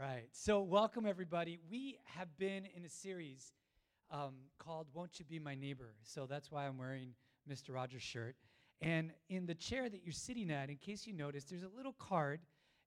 right. So, welcome everybody. We have been in a series um, called Won't You Be My Neighbor? So, that's why I'm wearing Mr. Rogers' shirt. And in the chair that you're sitting at, in case you noticed, there's a little card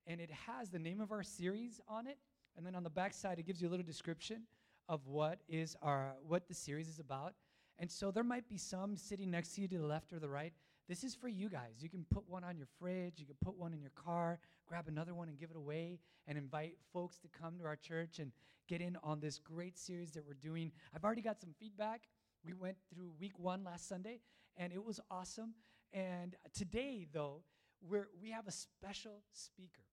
and it has the name of our series on it. And then on the back side, it gives you a little description of what is our what the series is about. And so there might be some sitting next to you to the left or the right. This is for you guys. You can put one on your fridge, you can put one in your car, grab another one and give it away, and invite folks to come to our church and get in on this great series that we're doing. I've already got some feedback. We went through week one last Sunday, and it was awesome. And today, though, we're, we have a special speaker.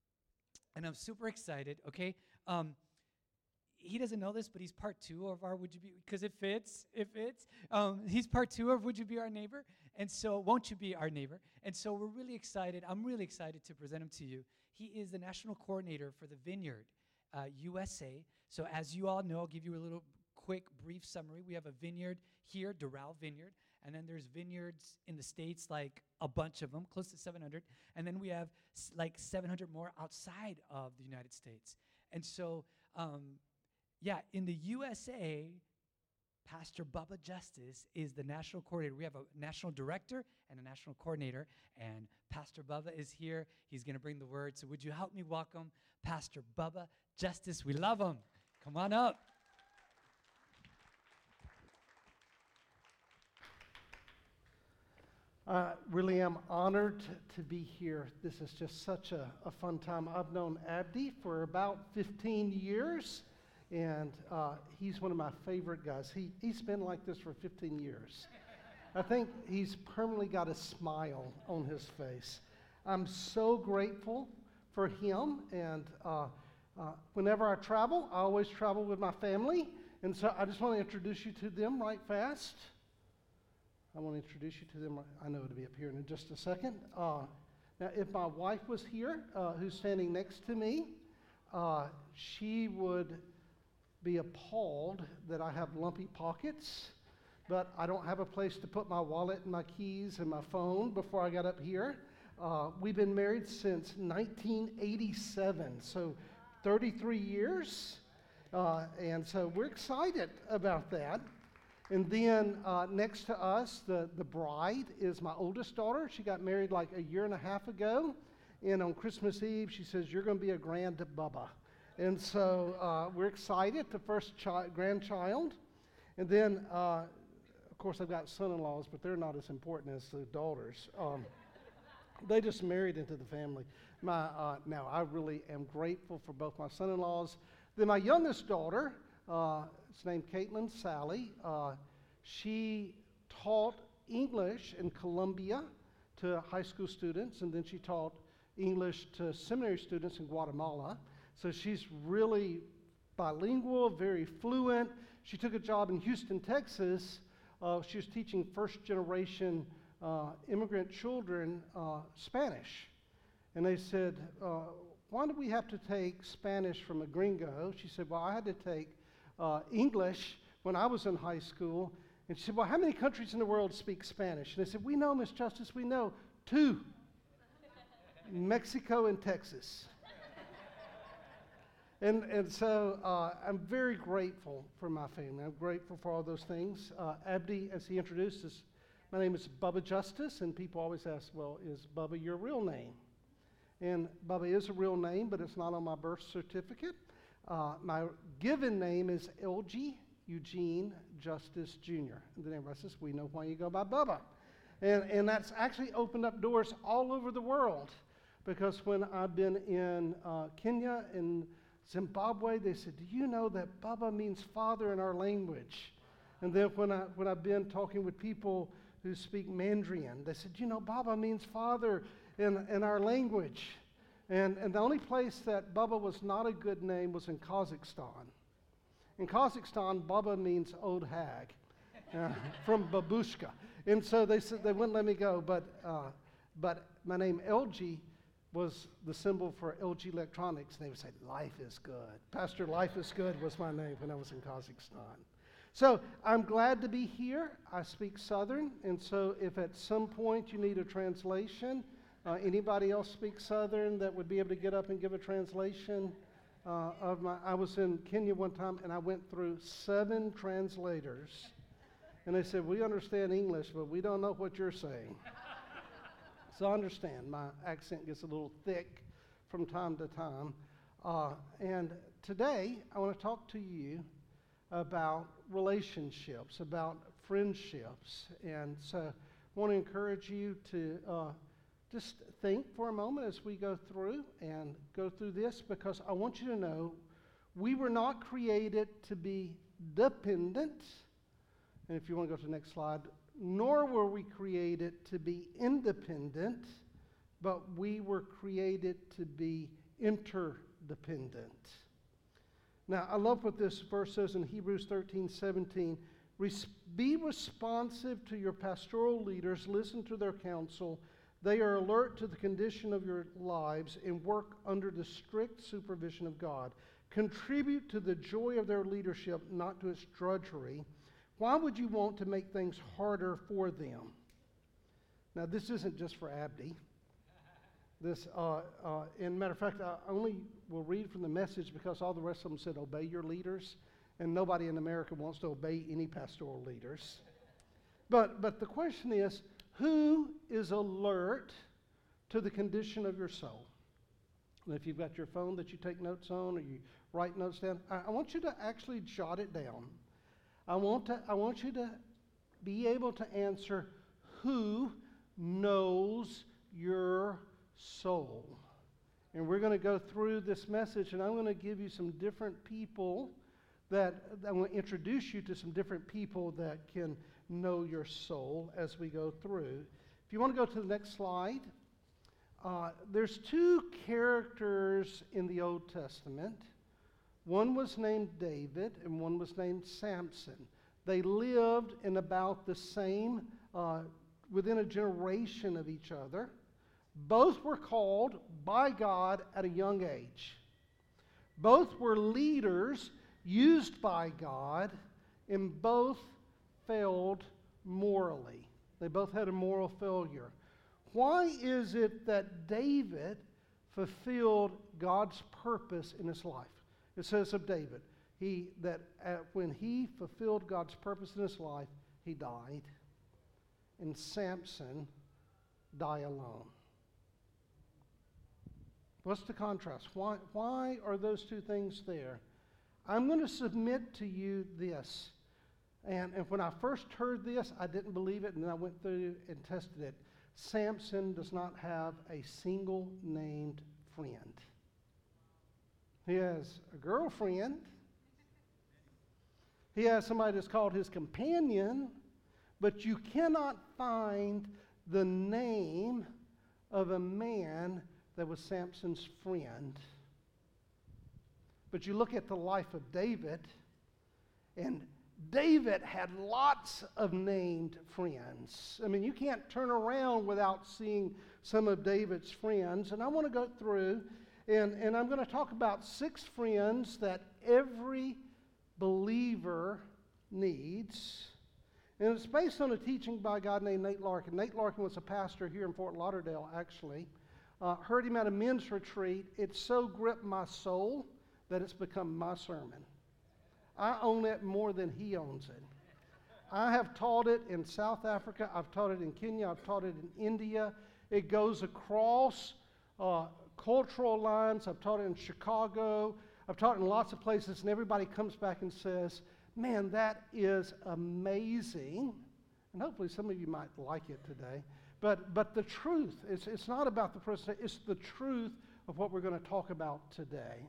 And I'm super excited, okay? Um, he doesn't know this, but he's part two of our Would You Be, because it fits, it fits. Um, he's part two of Would You Be Our Neighbor? And so, Won't You Be Our Neighbor? And so, we're really excited. I'm really excited to present him to you. He is the national coordinator for the Vineyard uh, USA. So, as you all know, I'll give you a little quick, brief summary. We have a vineyard here, Doral Vineyard, and then there's vineyards in the States, like a bunch of them, close to 700. And then we have like 700 more outside of the United States. And so, um, yeah, in the USA, Pastor Bubba Justice is the national coordinator. We have a national director and a national coordinator, and Pastor Bubba is here. He's going to bring the word. So, would you help me welcome Pastor Bubba Justice? We love him. Come on up. I really am honored to be here. This is just such a, a fun time. I've known Abdi for about 15 years and uh, he's one of my favorite guys. He, he's been like this for 15 years. I think he's permanently got a smile on his face. I'm so grateful for him, and uh, uh, whenever I travel, I always travel with my family, and so I just want to introduce you to them right fast. I want to introduce you to them. I know it'll be up here in just a second. Uh, now, if my wife was here, uh, who's standing next to me, uh, she would be appalled that I have lumpy pockets, but I don't have a place to put my wallet and my keys and my phone before I got up here. Uh, we've been married since 1987, so 33 years. Uh, and so we're excited about that. And then uh, next to us, the, the bride is my oldest daughter. She got married like a year and a half ago. And on Christmas Eve, she says, You're going to be a grand bubba. And so uh, we're excited, the first chi- grandchild. And then, uh, of course, I've got son in laws, but they're not as important as the daughters. Um, they just married into the family. My, uh, now, I really am grateful for both my son in laws. Then, my youngest daughter, uh, it's named Caitlin Sally, uh, she taught English in Colombia to high school students, and then she taught English to seminary students in Guatemala. So she's really bilingual, very fluent. She took a job in Houston, Texas. Uh, she was teaching first generation uh, immigrant children uh, Spanish. And they said, uh, Why do we have to take Spanish from a gringo? She said, Well, I had to take uh, English when I was in high school. And she said, Well, how many countries in the world speak Spanish? And they said, We know, Miss Justice, we know. Two Mexico and Texas. And, and so uh, I'm very grateful for my family. I'm grateful for all those things. Uh, Abdi, as he introduced us, my name is Bubba Justice, and people always ask, well, is Bubba your real name? And Bubba is a real name, but it's not on my birth certificate. Uh, my given name is LG Eugene Justice Jr. And then everybody says, we know why you go by Bubba. And, and that's actually opened up doors all over the world because when I've been in uh, Kenya and Zimbabwe, they said, Do you know that Baba means father in our language? And then when, I, when I've been talking with people who speak Mandarin, they said, You know, Baba means father in, in our language. And, and the only place that Baba was not a good name was in Kazakhstan. In Kazakhstan, Baba means old hag uh, from babushka. And so they said they wouldn't let me go. But, uh, but my name, LG, was the symbol for LG Electronics. They would say, Life is good. Pastor Life is Good was my name when I was in Kazakhstan. So I'm glad to be here. I speak Southern, and so if at some point you need a translation, uh, anybody else speak Southern that would be able to get up and give a translation? uh, of my. I was in Kenya one time and I went through seven translators. And they said, We understand English, but we don't know what you're saying. So I understand. My accent gets a little thick from time to time. Uh, and today, I want to talk to you about relationships, about friendships. And so I want to encourage you to uh, just think for a moment as we go through and go through this because I want you to know we were not created to be dependent and if you want to go to the next slide, nor were we created to be independent, but we were created to be interdependent. Now, I love what this verse says in Hebrews 13 17. Res- be responsive to your pastoral leaders, listen to their counsel. They are alert to the condition of your lives and work under the strict supervision of God. Contribute to the joy of their leadership, not to its drudgery. Why would you want to make things harder for them? Now, this isn't just for Abdi. This, uh, uh, in matter of fact, I only will read from the message because all the rest of them said, obey your leaders, and nobody in America wants to obey any pastoral leaders. But, but the question is, who is alert to the condition of your soul? And if you've got your phone that you take notes on or you write notes down, I, I want you to actually jot it down. I want, to, I want you to be able to answer who knows your soul. And we're going to go through this message, and I'm going to give you some different people that I'm going to introduce you to some different people that can know your soul as we go through. If you want to go to the next slide, uh, there's two characters in the Old Testament one was named David and one was named Samson. They lived in about the same, uh, within a generation of each other. Both were called by God at a young age. Both were leaders used by God, and both failed morally. They both had a moral failure. Why is it that David fulfilled God's purpose in his life? It says of David, he, that at, when he fulfilled God's purpose in his life, he died. And Samson died alone. What's the contrast? Why, why are those two things there? I'm going to submit to you this. And, and when I first heard this, I didn't believe it, and then I went through and tested it. Samson does not have a single named friend. He has a girlfriend. He has somebody that's called his companion, but you cannot find the name of a man that was Samson's friend. But you look at the life of David, and David had lots of named friends. I mean, you can't turn around without seeing some of David's friends. And I want to go through and, and I'm going to talk about six friends that every believer needs. And it's based on a teaching by a guy named Nate Larkin. Nate Larkin was a pastor here in Fort Lauderdale, actually. Uh, heard him at a men's retreat. It so gripped my soul that it's become my sermon. I own it more than he owns it. I have taught it in South Africa, I've taught it in Kenya, I've taught it in India. It goes across uh, cultural lines. I've taught in Chicago. I've taught in lots of places, and everybody comes back and says, Man, that is amazing. And hopefully some of you might like it today. But, but the truth, it's, it's not about the person, it's the truth of what we're going to talk about today.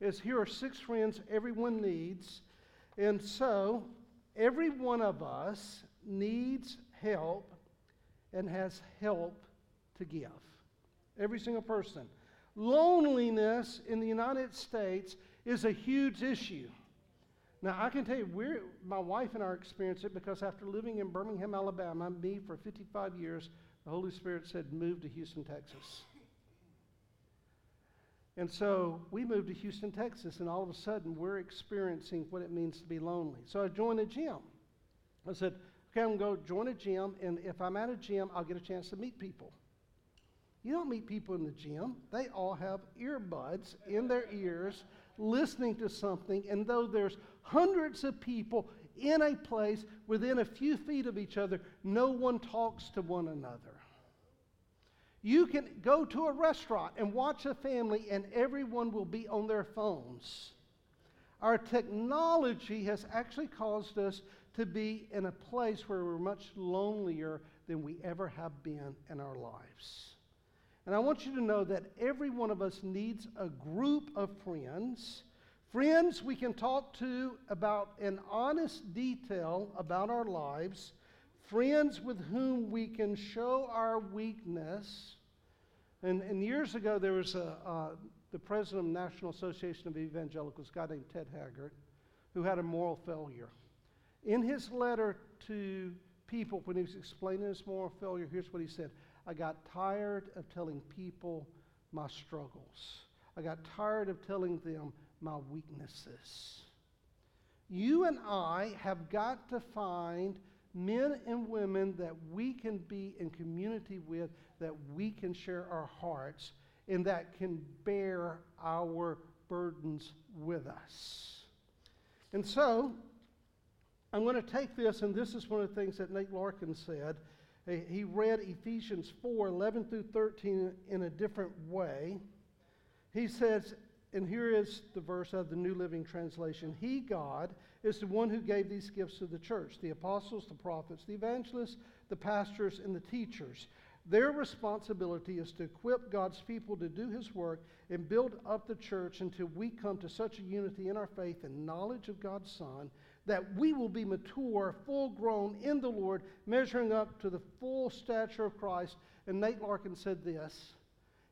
Is here are six friends everyone needs. And so every one of us needs help and has help to give. Every single person. Loneliness in the United States is a huge issue. Now, I can tell you, we're, my wife and I experience it because after living in Birmingham, Alabama, me for 55 years, the Holy Spirit said, move to Houston, Texas. And so we moved to Houston, Texas, and all of a sudden we're experiencing what it means to be lonely. So I joined a gym. I said, okay, I'm going to go join a gym, and if I'm at a gym, I'll get a chance to meet people. You don't meet people in the gym. They all have earbuds in their ears listening to something, and though there's hundreds of people in a place within a few feet of each other, no one talks to one another. You can go to a restaurant and watch a family, and everyone will be on their phones. Our technology has actually caused us to be in a place where we're much lonelier than we ever have been in our lives. And I want you to know that every one of us needs a group of friends. Friends we can talk to about an honest detail about our lives. Friends with whom we can show our weakness. And, and years ago, there was a, uh, the president of the National Association of Evangelicals, a guy named Ted Haggard, who had a moral failure. In his letter to people, when he was explaining his moral failure, here's what he said I got tired of telling people my struggles, I got tired of telling them my weaknesses. You and I have got to find men and women that we can be in community with, that we can share our hearts, and that can bear our burdens with us. And so, I'm going to take this, and this is one of the things that Nate Larkin said. He read Ephesians 4 11 through 13 in a different way. He says, and here is the verse of the New Living Translation He, God, is the one who gave these gifts to the church the apostles, the prophets, the evangelists, the pastors, and the teachers. Their responsibility is to equip God's people to do His work and build up the church until we come to such a unity in our faith and knowledge of God's Son that we will be mature, full grown in the Lord, measuring up to the full stature of Christ. And Nate Larkin said this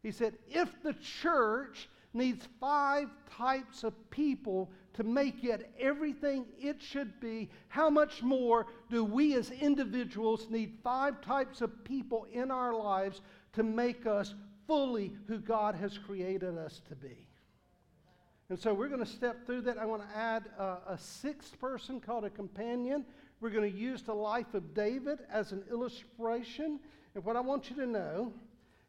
He said, If the church needs five types of people to make it everything it should be, how much more do we as individuals need five types of people in our lives to make us fully who God has created us to be? And so we're going to step through that. I want to add uh, a sixth person called a companion. We're going to use the life of David as an illustration. And what I want you to know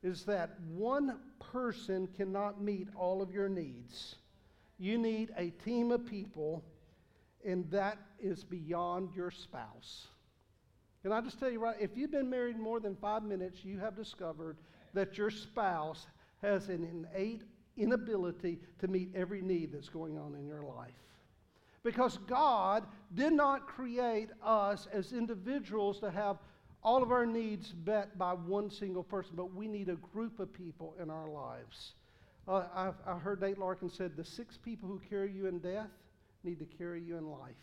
is that one person cannot meet all of your needs. You need a team of people, and that is beyond your spouse. Can I just tell you right? If you've been married more than five minutes, you have discovered that your spouse has an innate inability to meet every need that's going on in your life. Because God did not create us as individuals to have all of our needs met by one single person, but we need a group of people in our lives. Uh, I've, I heard Nate Larkin said the six people who carry you in death need to carry you in life.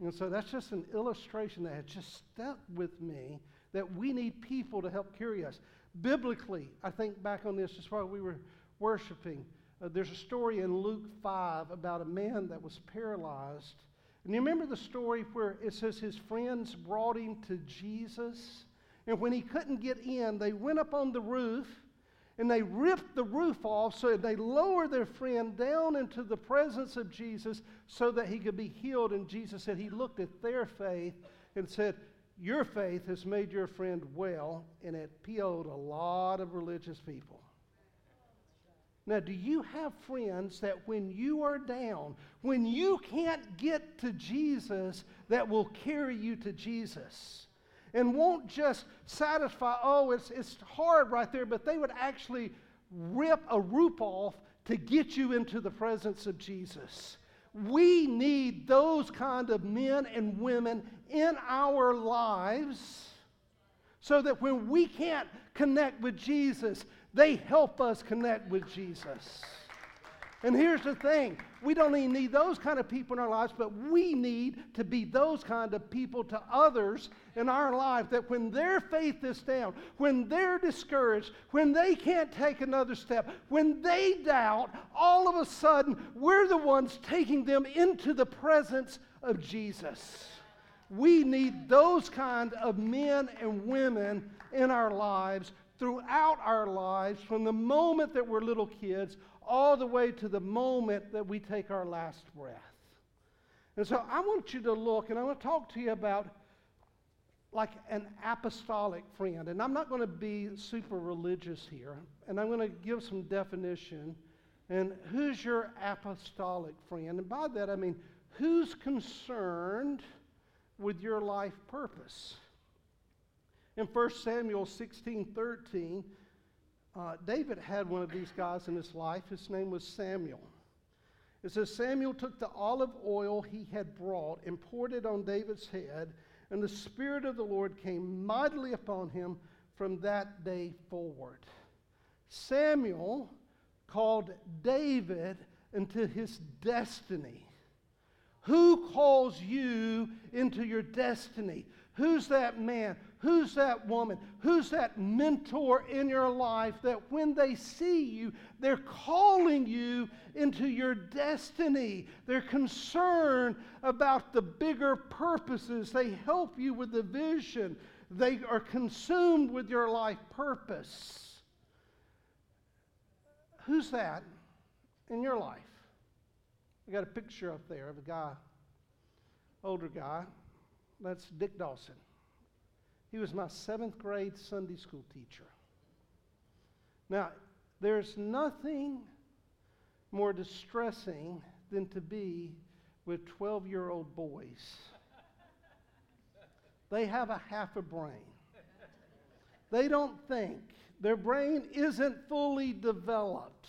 And so that's just an illustration that has just stuck with me that we need people to help carry us. Biblically, I think back on this just while we were worshiping. Uh, there's a story in Luke 5 about a man that was paralyzed. And you remember the story where it says his friends brought him to Jesus? And when he couldn't get in, they went up on the roof and they ripped the roof off so they lowered their friend down into the presence of Jesus so that he could be healed. And Jesus said he looked at their faith and said, your faith has made your friend well, and it PO'd a lot of religious people. Now, do you have friends that when you are down, when you can't get to Jesus, that will carry you to Jesus? And won't just satisfy, oh, it's, it's hard right there, but they would actually rip a roof off to get you into the presence of Jesus. We need those kind of men and women in our lives so that when we can't connect with Jesus, they help us connect with Jesus. And here's the thing we don't even need those kind of people in our lives, but we need to be those kind of people to others in our life that when their faith is down, when they're discouraged, when they can't take another step, when they doubt, all of a sudden we're the ones taking them into the presence of Jesus. We need those kind of men and women in our lives throughout our lives from the moment that we're little kids all the way to the moment that we take our last breath. And so I want you to look, and I want to talk to you about like an apostolic friend. And I'm not going to be super religious here, and I'm going to give some definition And who's your apostolic friend? And by that I mean, who's concerned with your life purpose? In 1 Samuel 16 13, uh, David had one of these guys in his life. His name was Samuel. It says Samuel took the olive oil he had brought and poured it on David's head, and the Spirit of the Lord came mightily upon him from that day forward. Samuel called David into his destiny. Who calls you into your destiny? Who's that man? Who's that woman? Who's that mentor in your life that when they see you, they're calling you into your destiny? They're concerned about the bigger purposes. They help you with the vision. They are consumed with your life purpose. Who's that in your life? I got a picture up there of a guy, older guy. That's Dick Dawson. He was my seventh grade Sunday school teacher. Now, there's nothing more distressing than to be with 12 year old boys. They have a half a brain. They don't think. Their brain isn't fully developed.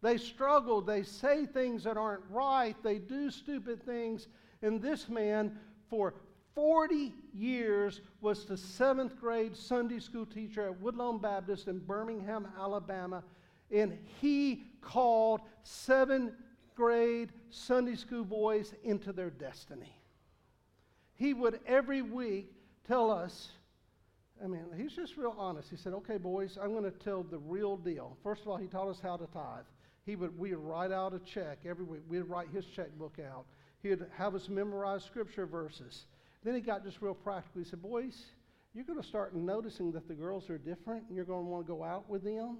They struggle. They say things that aren't right. They do stupid things. And this man, for 40 years, was the seventh grade Sunday school teacher at Woodlawn Baptist in Birmingham, Alabama. And he called seventh grade Sunday school boys into their destiny. He would every week tell us, I mean, he's just real honest. He said, okay, boys, I'm going to tell the real deal. First of all, he taught us how to tithe. He would, we would write out a check every week. We'd write his checkbook out. He'd have us memorize scripture verses. Then he got just real practical. He said, boys, you're going to start noticing that the girls are different, and you're going to want to go out with them,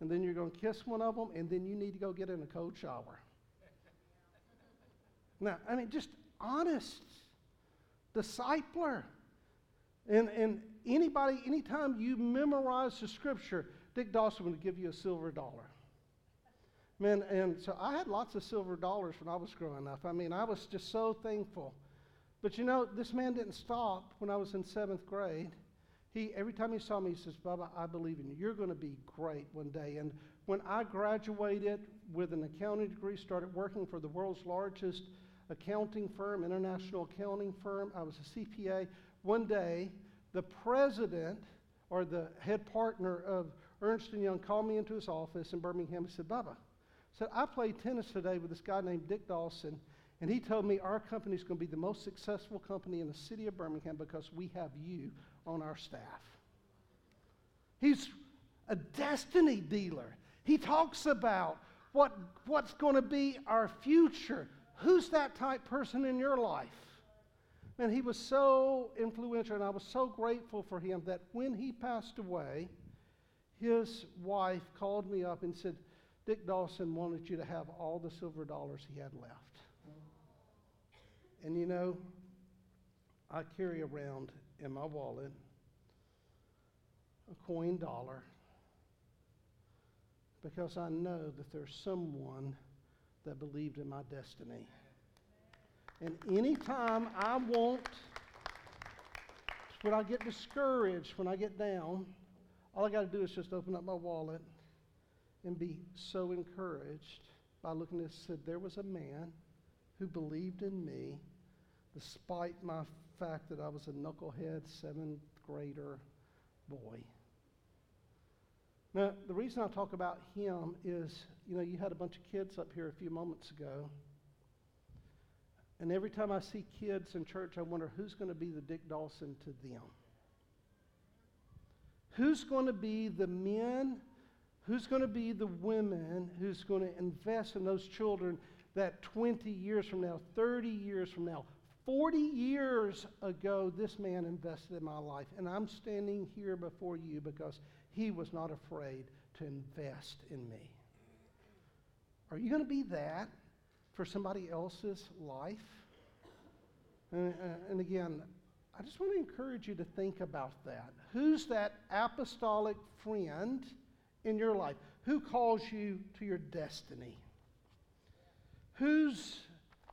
and then you're going to kiss one of them, and then you need to go get in a cold shower. now, I mean, just honest discipler. And, and anybody, anytime you memorize the scripture, Dick Dawson would give you a silver dollar. Man, and so I had lots of silver dollars when I was growing up. I mean, I was just so thankful. But you know, this man didn't stop when I was in seventh grade. He, every time he saw me, he says, Bubba, I believe in you. You're going to be great one day. And when I graduated with an accounting degree, started working for the world's largest accounting firm, international accounting firm, I was a CPA. One day, the president or the head partner of Ernst & Young called me into his office in Birmingham. He said, Bubba, said, I played tennis today with this guy named Dick Dawson, and he told me our company is going to be the most successful company in the city of Birmingham because we have you on our staff. He's a destiny dealer. He talks about what, what's going to be our future. Who's that type person in your life? And he was so influential, and I was so grateful for him that when he passed away, his wife called me up and said, Dick Dawson wanted you to have all the silver dollars he had left. And you know, I carry around in my wallet a coin dollar because I know that there's someone that believed in my destiny. And anytime I want, when I get discouraged, when I get down, all I got to do is just open up my wallet and be so encouraged by looking at this. Said there was a man who believed in me, despite my fact that I was a knucklehead seventh grader boy. Now, the reason I talk about him is, you know, you had a bunch of kids up here a few moments ago. And every time I see kids in church, I wonder who's going to be the Dick Dawson to them? Who's going to be the men Who's going to be the women who's going to invest in those children that 20 years from now, 30 years from now, 40 years ago, this man invested in my life. And I'm standing here before you because he was not afraid to invest in me. Are you going to be that for somebody else's life? And, uh, and again, I just want to encourage you to think about that. Who's that apostolic friend? in your life? Who calls you to your destiny? Who's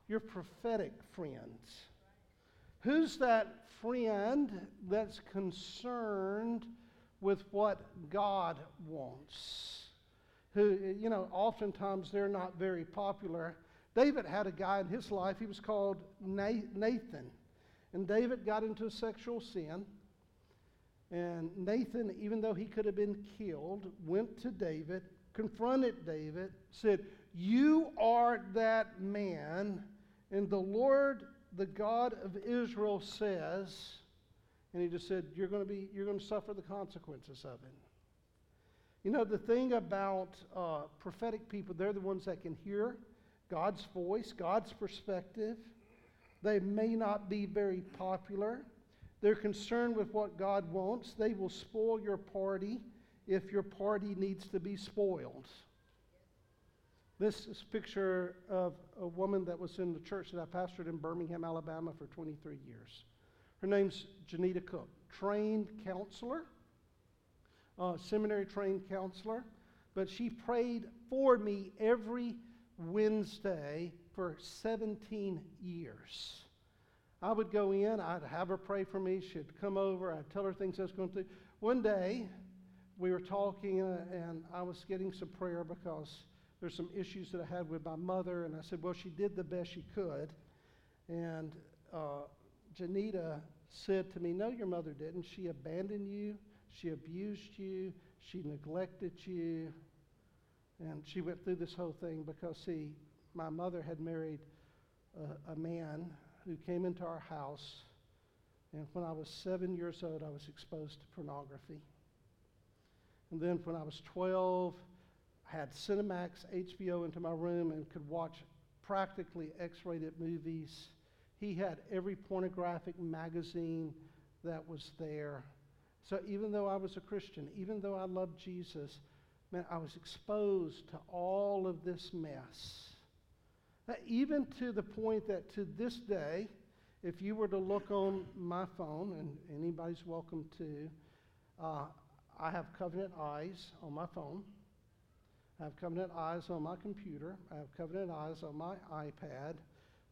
your prophetic friends? Who's that friend that's concerned with what God wants? Who, you know, oftentimes they're not very popular. David had a guy in his life, he was called Nathan. And David got into sexual sin. And Nathan, even though he could have been killed, went to David, confronted David, said, You are that man. And the Lord, the God of Israel, says, and he just said, You're going to be, you're going to suffer the consequences of it. You know, the thing about uh, prophetic people, they're the ones that can hear God's voice, God's perspective. They may not be very popular. They're concerned with what God wants. They will spoil your party if your party needs to be spoiled. This is a picture of a woman that was in the church that I pastored in Birmingham, Alabama for 23 years. Her name's Janita Cook, trained counselor, uh, seminary trained counselor, but she prayed for me every Wednesday for 17 years. I would go in, I'd have her pray for me. She'd come over, I'd tell her things I was going do. One day, we were talking, uh, and I was getting some prayer because there's some issues that I had with my mother. And I said, Well, she did the best she could. And uh, Janita said to me, No, your mother didn't. She abandoned you, she abused you, she neglected you. And she went through this whole thing because, see, my mother had married a, man who came into our house. And when I was seven years old, I was exposed to pornography. And then when I was 12, I had Cinemax, HBO into my room and could watch practically X rated movies. He had every pornographic magazine that was there. So even though I was a Christian, even though I loved Jesus, man, I was exposed to all of this mess. Uh, even to the point that to this day, if you were to look on my phone, and anybody's welcome to, uh, I have covenant eyes on my phone. I have covenant eyes on my computer. I have covenant eyes on my iPad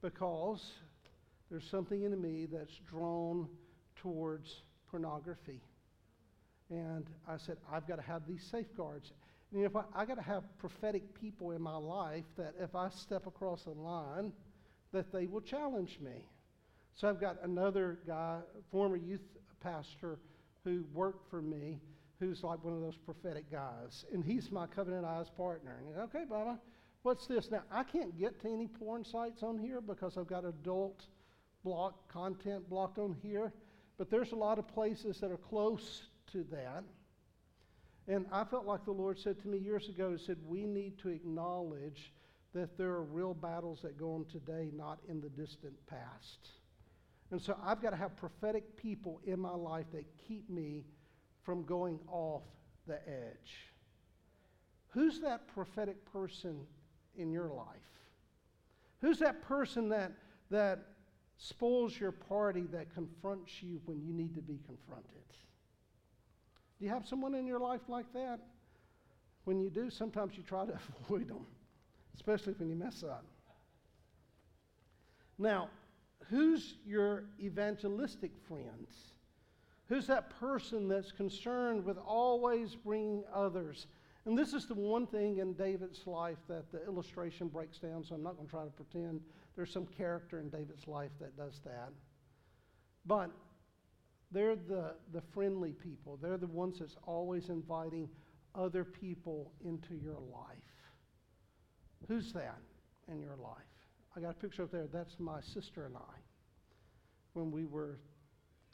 because there's something in me that's drawn towards pornography. And I said, I've got to have these safeguards. And if I, I got to have prophetic people in my life that if I step across a line, that they will challenge me. So I've got another guy, former youth pastor, who worked for me, who's like one of those prophetic guys, and he's my covenant eyes partner. And goes, okay, Baba, what's this? Now I can't get to any porn sites on here because I've got adult block content blocked on here, but there's a lot of places that are close to that. And I felt like the Lord said to me years ago, He said, We need to acknowledge that there are real battles that go on today, not in the distant past. And so I've got to have prophetic people in my life that keep me from going off the edge. Who's that prophetic person in your life? Who's that person that, that spoils your party, that confronts you when you need to be confronted? Do you have someone in your life like that? When you do, sometimes you try to avoid them, especially when you mess up. Now, who's your evangelistic friends? Who's that person that's concerned with always bringing others? And this is the one thing in David's life that the illustration breaks down, so I'm not going to try to pretend there's some character in David's life that does that. But they're the, the friendly people. They're the ones that's always inviting other people into your life. Who's that in your life? I got a picture up there. That's my sister and I. When we were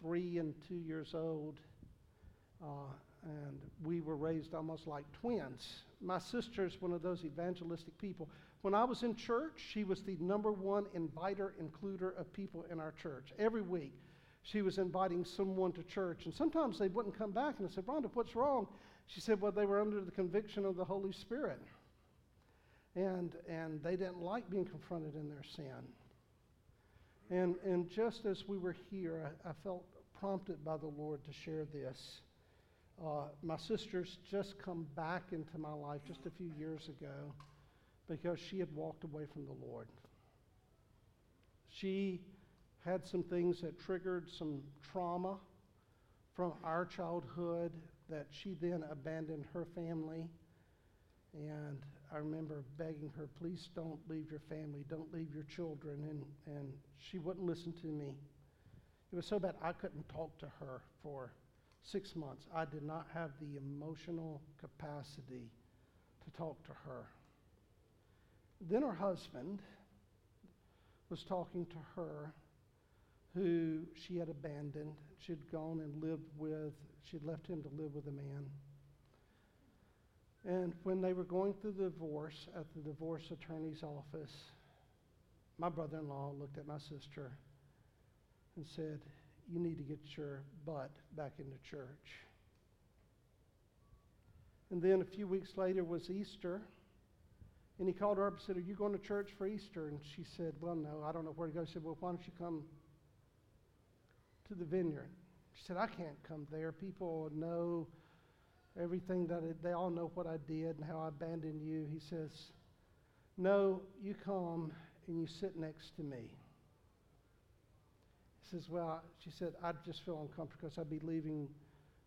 three and two years old, uh, and we were raised almost like twins. My sister's one of those evangelistic people. When I was in church, she was the number one inviter, includer of people in our church. Every week, she was inviting someone to church, and sometimes they wouldn't come back. And I said, Rhonda, what's wrong? She said, Well, they were under the conviction of the Holy Spirit. And, and they didn't like being confronted in their sin. And, and just as we were here, I, I felt prompted by the Lord to share this. Uh, my sister's just come back into my life just a few years ago because she had walked away from the Lord. She had some things that triggered some trauma from our childhood that she then abandoned her family. And I remember begging her, please don't leave your family, don't leave your children. And, and she wouldn't listen to me. It was so bad I couldn't talk to her for six months. I did not have the emotional capacity to talk to her. Then her husband was talking to her who she had abandoned. She'd gone and lived with, she'd left him to live with a man. And when they were going through the divorce at the divorce attorney's office, my brother in law looked at my sister and said, You need to get your butt back into church. And then a few weeks later was Easter. And he called her up and said, Are you going to church for Easter? And she said, Well, no, I don't know where to go. He said, Well, why don't you come to the vineyard? She said, I can't come there. People know everything that it, they all know what I did and how I abandoned you. He says, No, you come and you sit next to me. He says, Well, she said, I just feel uncomfortable because I'd be leaving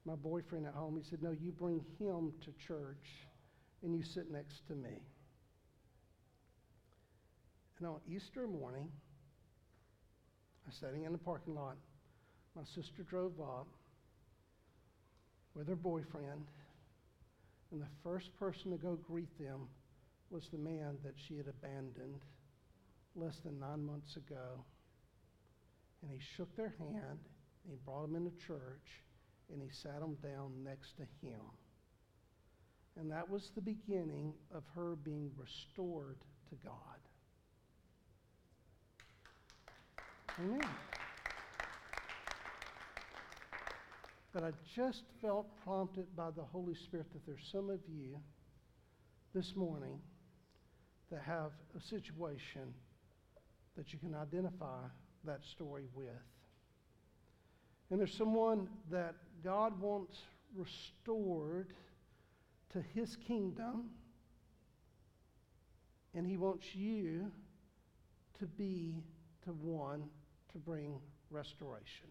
my boyfriend at home. He said, No, you bring him to church and you sit next to me. And on Easter morning, I was sitting in the parking lot. My sister drove up with her boyfriend, and the first person to go greet them was the man that she had abandoned less than nine months ago. And he shook their hand, and he brought them into church, and he sat them down next to him. And that was the beginning of her being restored to God. Amen. But I just felt prompted by the Holy Spirit that there's some of you this morning that have a situation that you can identify that story with. And there's someone that God wants restored to his kingdom, and he wants you to be to one to bring restoration.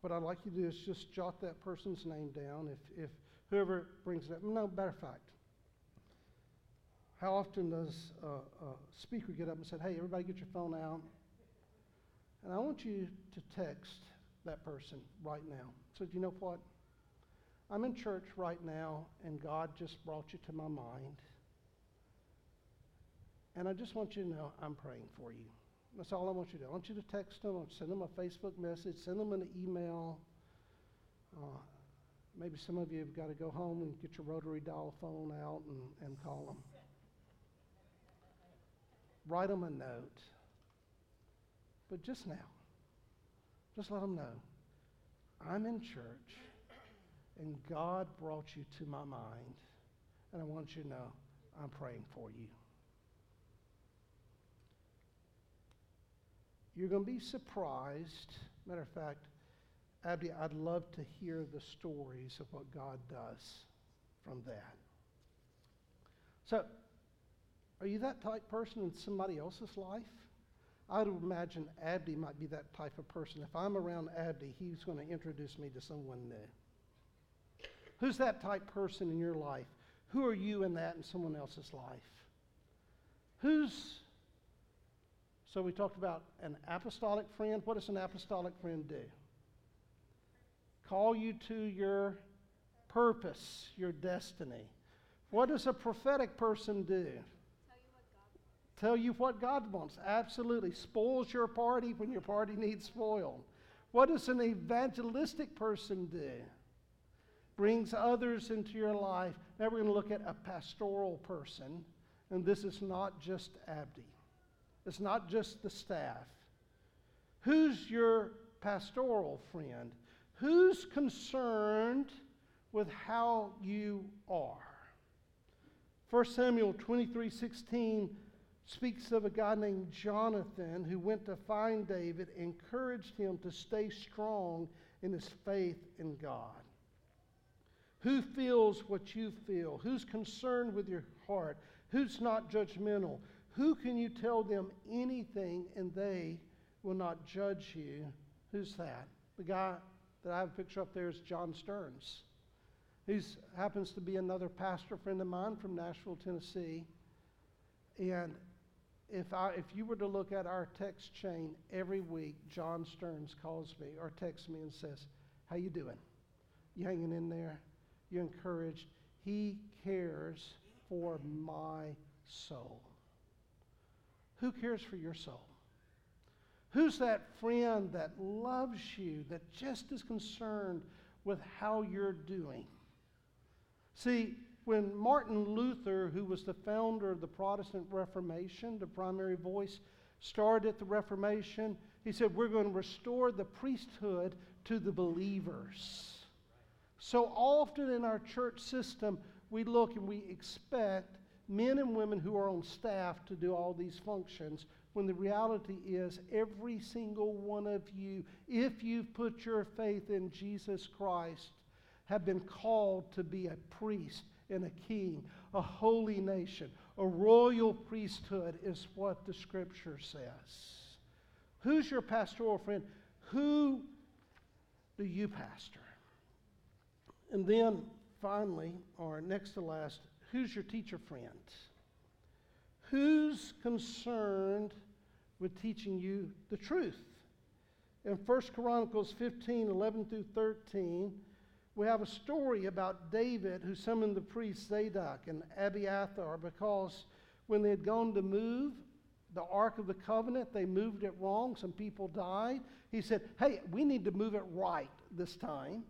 What I'd like you to do is just jot that person's name down. If, if whoever brings it up, no, matter of fact, how often does a, a speaker get up and say, hey, everybody get your phone out? And I want you to text that person right now. So, do you know what? I'm in church right now, and God just brought you to my mind. And I just want you to know I'm praying for you. That's all I want you to do. I want you to text them, or send them a Facebook message, send them an email. Uh, maybe some of you have got to go home and get your rotary dial phone out and, and call them. Write them a note. But just now, just let them know I'm in church and God brought you to my mind, and I want you to know I'm praying for you. You're going to be surprised. Matter of fact, Abdi, I'd love to hear the stories of what God does from that. So, are you that type person in somebody else's life? I would imagine Abdi might be that type of person. If I'm around Abdi, he's going to introduce me to someone new. Who's that type person in your life? Who are you in that in someone else's life? Who's so we talked about an apostolic friend. What does an apostolic friend do? Call you to your purpose, your destiny. What does a prophetic person do? Tell you what God wants. Absolutely. Spoils your party when your party needs spoiled. What does an evangelistic person do? Brings others into your life. Now we're going to look at a pastoral person, and this is not just Abdi. It's not just the staff. Who's your pastoral friend? Who's concerned with how you are? 1 Samuel 23 16 speaks of a guy named Jonathan who went to find David, encouraged him to stay strong, in his faith in God? Who feels what you feel? Who's concerned with your heart? Who's not judgmental? Who can you tell them anything and they will not judge you? Who's that? The guy that I have a picture up there is John Stearns. He happens to be another pastor friend of mine from Nashville, Tennessee. And if, I, if you were to look at our text chain every week, John Stearns calls me or texts me and says, How you doing? You hanging in there? You encouraged? He cares for my soul. Who cares for your soul? Who's that friend that loves you, that just is concerned with how you're doing? See, when Martin Luther, who was the founder of the Protestant Reformation, the primary voice, started the Reformation, he said, We're going to restore the priesthood to the believers. So often in our church system, we look and we expect men and women who are on staff to do all these functions, when the reality is every single one of you, if you've put your faith in Jesus Christ, have been called to be a priest and a king, a holy nation, a royal priesthood is what the scripture says. Who's your pastoral friend? Who do you pastor? And then finally, or next to last, who's your teacher friend? Who's concerned with teaching you the truth? In 1 Chronicles 15 11 through 13, we have a story about David who summoned the priests Zadok and Abiathar because when they had gone to move the Ark of the Covenant, they moved it wrong. Some people died. He said, Hey, we need to move it right this time.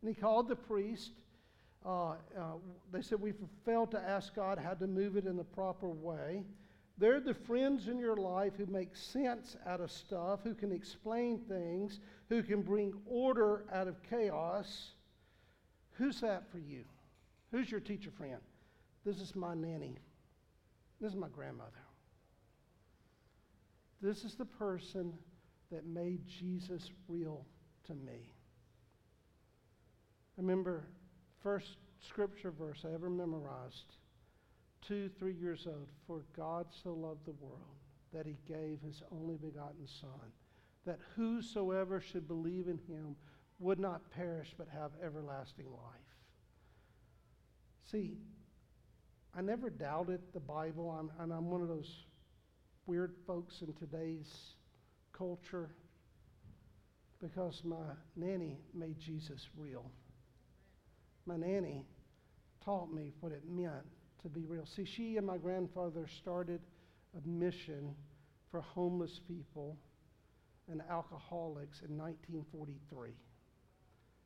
And he called the priest. Uh, uh, they said, We failed to ask God how to move it in the proper way. They're the friends in your life who make sense out of stuff, who can explain things, who can bring order out of chaos. Who's that for you? Who's your teacher friend? This is my nanny. This is my grandmother. This is the person that made Jesus real to me. I remember first scripture verse I ever memorized, two, three years old. For God so loved the world that he gave his only begotten Son, that whosoever should believe in him would not perish but have everlasting life. See, I never doubted the Bible, I'm, and I'm one of those weird folks in today's culture because my nanny made Jesus real. My nanny taught me what it meant to be real. See, she and my grandfather started a mission for homeless people and alcoholics in 1943.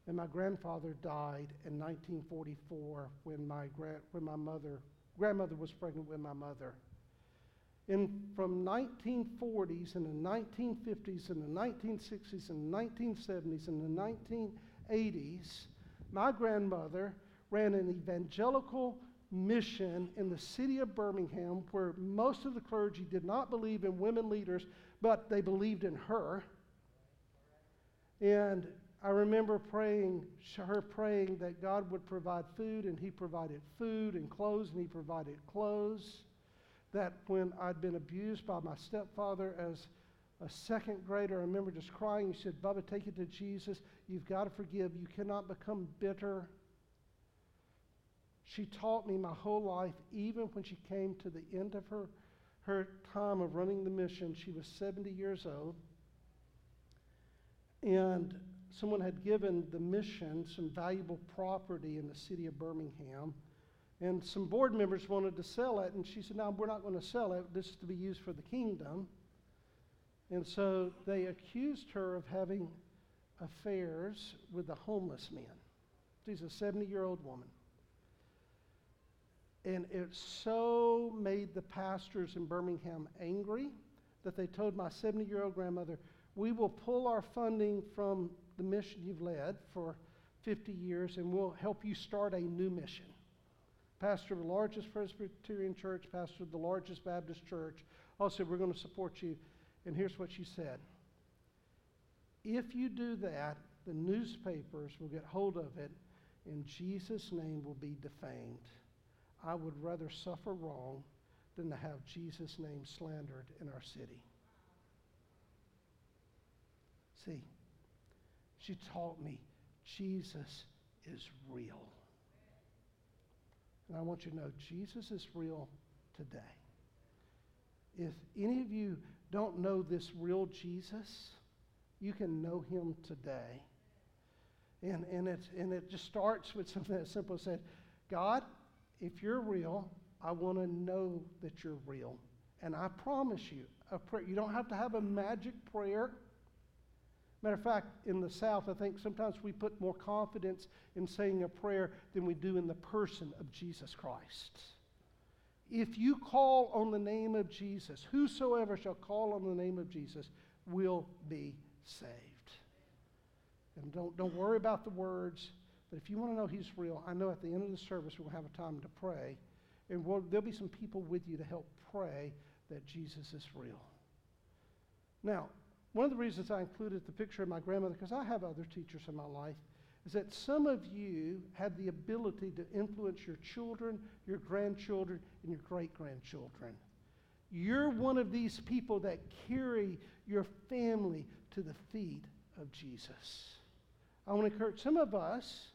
And my grandfather died in 1944 when my, gra- when my mother, grandmother was pregnant with my mother. And from 1940s and the 1950s and the 1960s and the 1970s and the 1980s, my grandmother ran an evangelical mission in the city of Birmingham where most of the clergy did not believe in women leaders, but they believed in her. And I remember praying, her praying that God would provide food, and He provided food and clothes, and He provided clothes. That when I'd been abused by my stepfather as a second grader, I remember just crying. He said, Bubba, take it to Jesus. You've got to forgive. You cannot become bitter. She taught me my whole life, even when she came to the end of her, her time of running the mission. She was 70 years old. And someone had given the mission some valuable property in the city of Birmingham. And some board members wanted to sell it, and she said, No, we're not going to sell it. This is to be used for the kingdom. And so they accused her of having affairs with the homeless men. She's a 70 year old woman. And it so made the pastors in Birmingham angry that they told my 70 year old grandmother, We will pull our funding from the mission you've led for 50 years, and we'll help you start a new mission. Pastor of the largest Presbyterian church, pastor of the largest Baptist church, Also, We're going to support you. And here's what she said If you do that, the newspapers will get hold of it, and Jesus' name will be defamed. I would rather suffer wrong than to have Jesus' name slandered in our city. See, she taught me Jesus is real. And I want you to know Jesus is real today. If any of you don't know this real Jesus, you can know him today. And, and, it, and it just starts with something that simple as said, God, if you're real, I want to know that you're real. And I promise you, a prayer, you don't have to have a magic prayer. Matter of fact, in the South, I think sometimes we put more confidence in saying a prayer than we do in the person of Jesus Christ. If you call on the name of Jesus, whosoever shall call on the name of Jesus will be saved. And don't, don't worry about the words, but if you want to know He's real, I know at the end of the service we'll have a time to pray. And we'll, there'll be some people with you to help pray that Jesus is real. Now, one of the reasons I included the picture of my grandmother, because I have other teachers in my life, is that some of you have the ability to influence your children, your grandchildren, and your great grandchildren. You're one of these people that carry your family to the feet of Jesus. I want to encourage some of us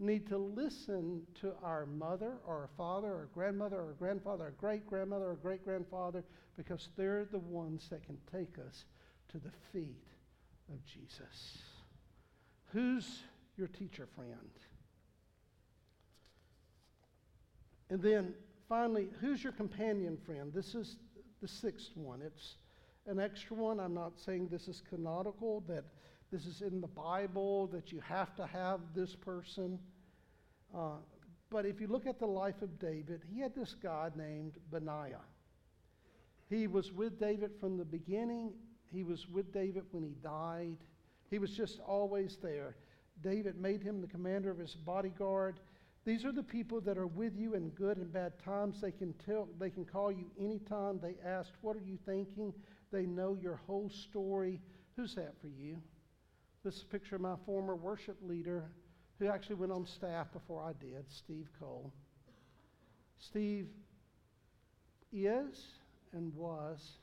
need to listen to our mother or our father or grandmother or grandfather or great grandmother or great grandfather because they're the ones that can take us to the feet of Jesus. Who's your teacher friend? And then finally, who's your companion friend? This is the sixth one. It's an extra one. I'm not saying this is canonical, that this is in the Bible, that you have to have this person. Uh, but if you look at the life of David, he had this guy named Benaiah. He was with David from the beginning, he was with David when he died. He was just always there. David made him the commander of his bodyguard. These are the people that are with you in good and bad times. They can tell, they can call you anytime. They ask, What are you thinking? They know your whole story. Who's that for you? This is a picture of my former worship leader who actually went on staff before I did, Steve Cole. Steve is and was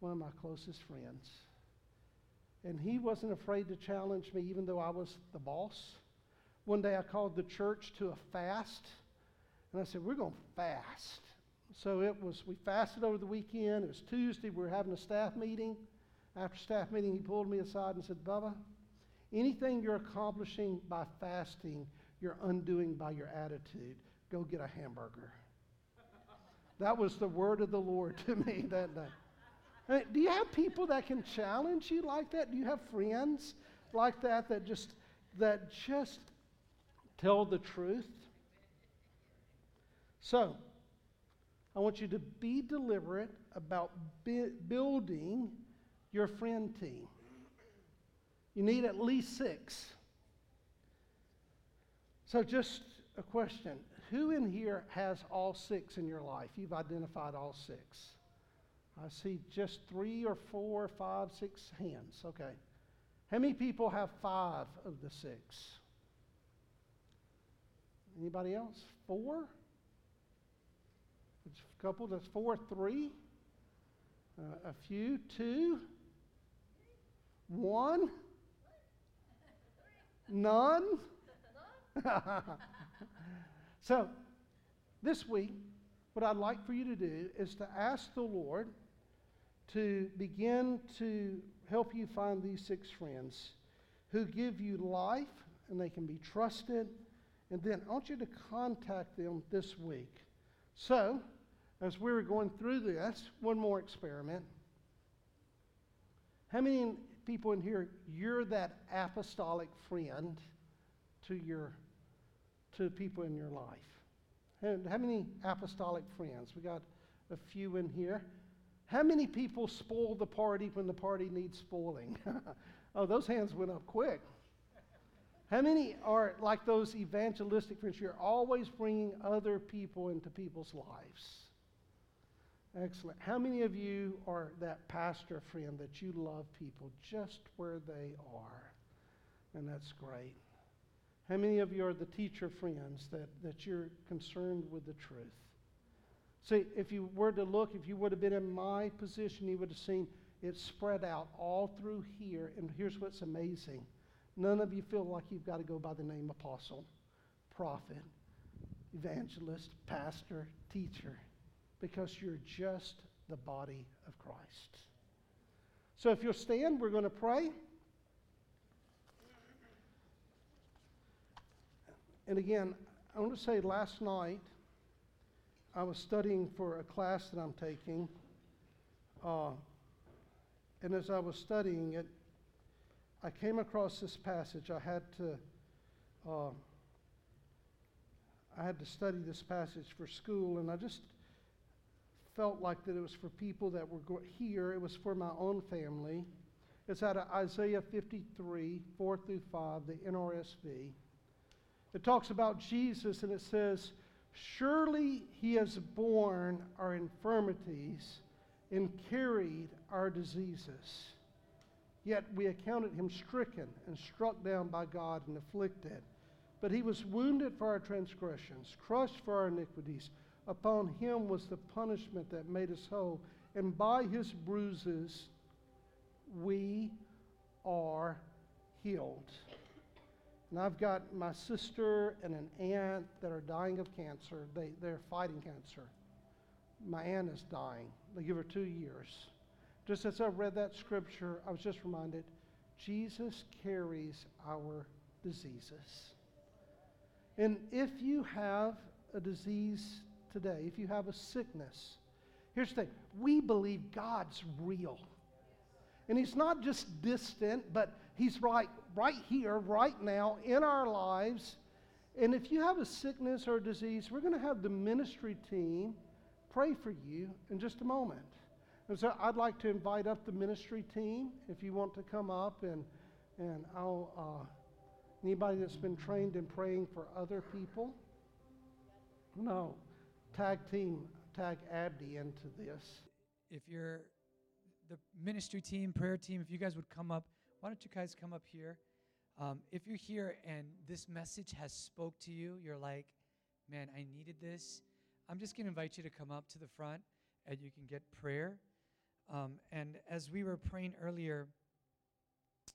one of my closest friends. And he wasn't afraid to challenge me, even though I was the boss. One day I called the church to a fast, and I said, We're going to fast. So it was, we fasted over the weekend. It was Tuesday. We were having a staff meeting. After staff meeting, he pulled me aside and said, Bubba, anything you're accomplishing by fasting, you're undoing by your attitude. Go get a hamburger. that was the word of the Lord to me that day. Uh, do you have people that can challenge you like that? Do you have friends like that that just that just tell the truth? So, I want you to be deliberate about bi- building your friend team. You need at least six. So, just a question Who in here has all six in your life? You've identified all six. I see just three or four, five, six hands. Okay. How many people have five of the six? Anybody else? Four? It's a couple. That's four. Three? Uh, a few. Two? One? None? so, this week, what I'd like for you to do is to ask the Lord to begin to help you find these six friends who give you life and they can be trusted. And then I want you to contact them this week. So, as we were going through this, one more experiment. How many people in here, you're that apostolic friend to your to people in your life? And how many apostolic friends? We got a few in here. How many people spoil the party when the party needs spoiling? oh, those hands went up quick. How many are like those evangelistic friends? You're always bringing other people into people's lives. Excellent. How many of you are that pastor friend that you love people just where they are? And that's great. How many of you are the teacher friends that, that you're concerned with the truth? See, if you were to look, if you would have been in my position, you would have seen it spread out all through here. And here's what's amazing none of you feel like you've got to go by the name apostle, prophet, evangelist, pastor, teacher, because you're just the body of Christ. So if you'll stand, we're going to pray. And again, I want to say last night, I was studying for a class that I'm taking. Uh, and as I was studying it, I came across this passage. I had to, uh, I had to study this passage for school, and I just felt like that it was for people that were go- here. It was for my own family. It's out of Isaiah 53, 4 through 5, the NRSV. It talks about Jesus, and it says, Surely he has borne our infirmities and carried our diseases. Yet we accounted him stricken and struck down by God and afflicted. But he was wounded for our transgressions, crushed for our iniquities. Upon him was the punishment that made us whole, and by his bruises we are healed. And I've got my sister and an aunt that are dying of cancer. They, they're fighting cancer. My aunt is dying. They give her two years. Just as I read that scripture, I was just reminded Jesus carries our diseases. And if you have a disease today, if you have a sickness, here's the thing we believe God's real. And He's not just distant, but He's right, right here, right now, in our lives. And if you have a sickness or a disease, we're going to have the ministry team pray for you in just a moment. And so I'd like to invite up the ministry team if you want to come up and and I'll uh, anybody that's been trained in praying for other people. No, tag team, tag Abdi into this. If you're the ministry team, prayer team, if you guys would come up, why don't you guys come up here? Um, if you're here and this message has spoke to you, you're like, man, I needed this. I'm just going to invite you to come up to the front and you can get prayer. Um, and as we were praying earlier,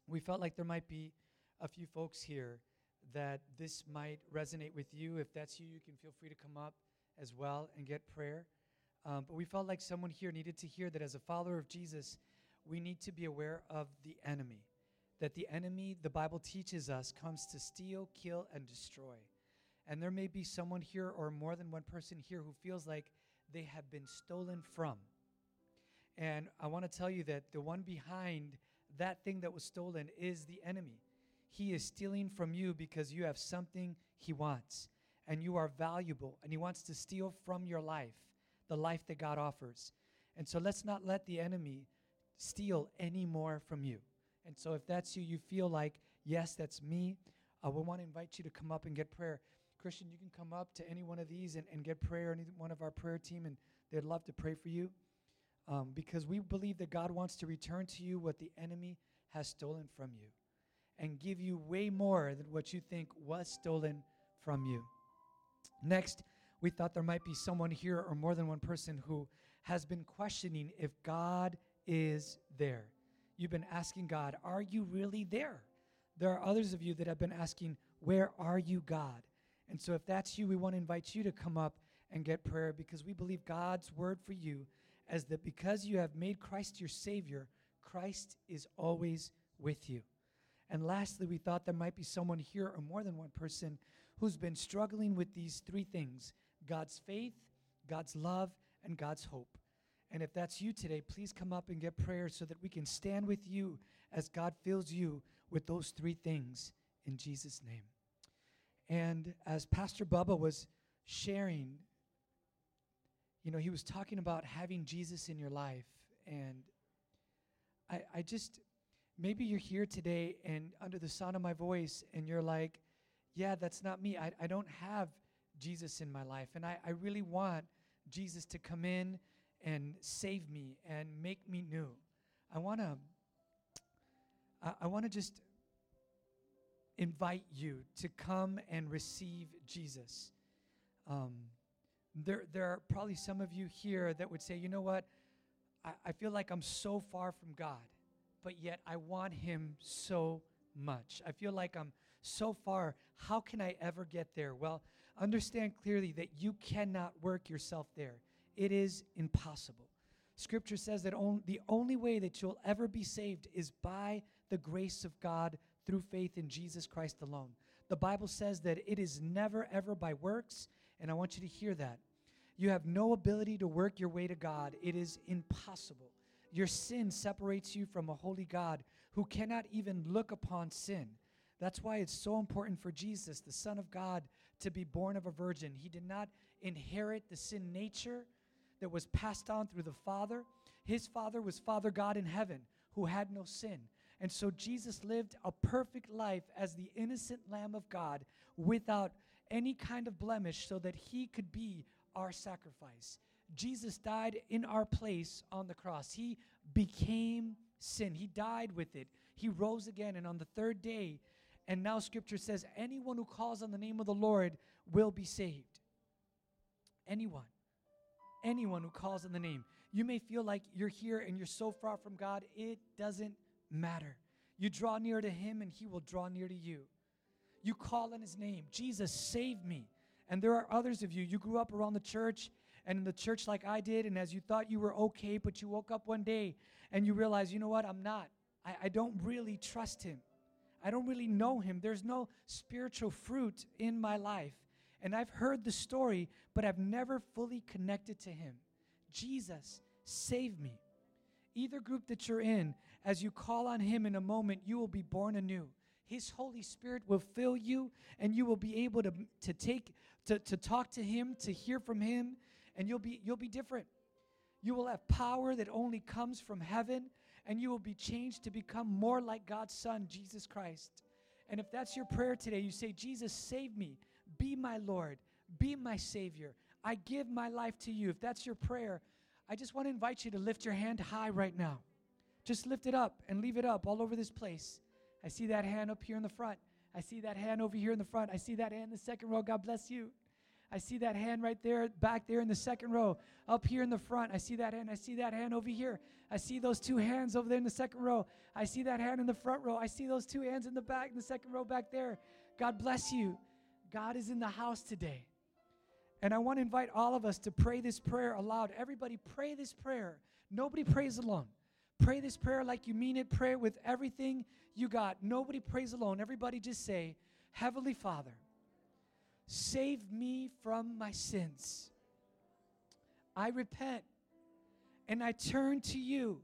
we felt like there might be a few folks here that this might resonate with you. If that's you, you can feel free to come up as well and get prayer. Um, but we felt like someone here needed to hear that as a follower of Jesus, we need to be aware of the enemy. That the enemy, the Bible teaches us, comes to steal, kill, and destroy. And there may be someone here or more than one person here who feels like they have been stolen from. And I want to tell you that the one behind that thing that was stolen is the enemy. He is stealing from you because you have something he wants, and you are valuable, and he wants to steal from your life the life that God offers. And so let's not let the enemy steal any more from you. And so if that's you, you feel like, yes, that's me, uh, we want to invite you to come up and get prayer. Christian, you can come up to any one of these and, and get prayer, any one of our prayer team, and they'd love to pray for you. Um, because we believe that God wants to return to you what the enemy has stolen from you and give you way more than what you think was stolen from you. Next, we thought there might be someone here or more than one person who has been questioning if God is there. You've been asking God, Are you really there? There are others of you that have been asking, Where are you, God? And so, if that's you, we want to invite you to come up and get prayer because we believe God's word for you as that because you have made Christ your Savior, Christ is always with you. And lastly, we thought there might be someone here or more than one person who's been struggling with these three things God's faith, God's love, and God's hope. And if that's you today, please come up and get prayer so that we can stand with you as God fills you with those three things in Jesus' name. And as Pastor Bubba was sharing, you know, he was talking about having Jesus in your life. And I, I just, maybe you're here today and under the sound of my voice, and you're like, yeah, that's not me. I, I don't have Jesus in my life. And I, I really want Jesus to come in and save me and make me new. I want to I, I want to just invite you to come and receive Jesus. Um, there, there are probably some of you here that would say, you know what? I, I feel like I'm so far from God, but yet I want Him so much. I feel like I'm so far. How can I ever get there? Well, understand clearly that you cannot work yourself there, it is impossible. Scripture says that on, the only way that you'll ever be saved is by the grace of God through faith in Jesus Christ alone. The Bible says that it is never, ever by works, and I want you to hear that. You have no ability to work your way to God, it is impossible. Your sin separates you from a holy God who cannot even look upon sin. That's why it's so important for Jesus, the Son of God, to be born of a virgin. He did not inherit the sin nature that was passed on through the Father. His Father was Father God in heaven who had no sin. And so Jesus lived a perfect life as the innocent Lamb of God without any kind of blemish so that he could be our sacrifice. Jesus died in our place on the cross. He became sin. He died with it. He rose again. And on the third day, and now scripture says, anyone who calls on the name of the Lord will be saved. Anyone anyone who calls on the name. You may feel like you're here and you're so far from God, it doesn't matter. You draw near to Him and He will draw near to you. You call on His name Jesus, save me. And there are others of you, you grew up around the church and in the church like I did, and as you thought you were okay, but you woke up one day and you realize, you know what, I'm not. I, I don't really trust Him. I don't really know Him. There's no spiritual fruit in my life and I've heard the story, but I've never fully connected to him. Jesus, save me. Either group that you're in, as you call on him in a moment, you will be born anew. His Holy Spirit will fill you, and you will be able to, to take to, to talk to him, to hear from him, and you'll be you'll be different. You will have power that only comes from heaven, and you will be changed to become more like God's Son, Jesus Christ. And if that's your prayer today, you say, Jesus, save me. Be my Lord. Be my Savior. I give my life to you. If that's your prayer, I just want to invite you to lift your hand high right now. Just lift it up and leave it up all over this place. I see that hand up here in the front. I see that hand over here in the front. I see that hand in the second row. God bless you. I see that hand right there, back there in the second row, up here in the front. I see that hand. I see that hand over here. I see those two hands over there in the second row. I see that hand in the front row. I see those two hands in the back, in the second row back there. God bless you. God is in the house today. And I want to invite all of us to pray this prayer aloud. Everybody, pray this prayer. Nobody prays alone. Pray this prayer like you mean it. Pray it with everything you got. Nobody prays alone. Everybody just say, Heavenly Father, save me from my sins. I repent and I turn to you.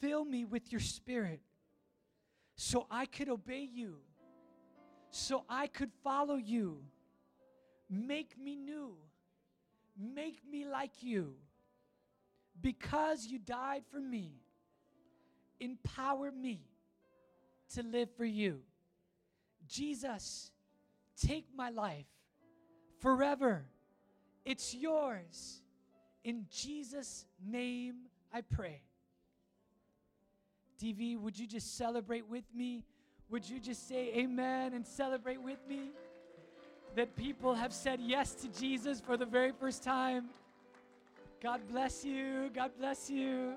Fill me with your spirit so I could obey you so I could follow you. Make me new. Make me like you. Because you died for me, empower me to live for you. Jesus, take my life forever. It's yours. In Jesus' name I pray. DV, would you just celebrate with me? Would you just say amen and celebrate with me that people have said yes to Jesus for the very first time? God bless you. God bless you.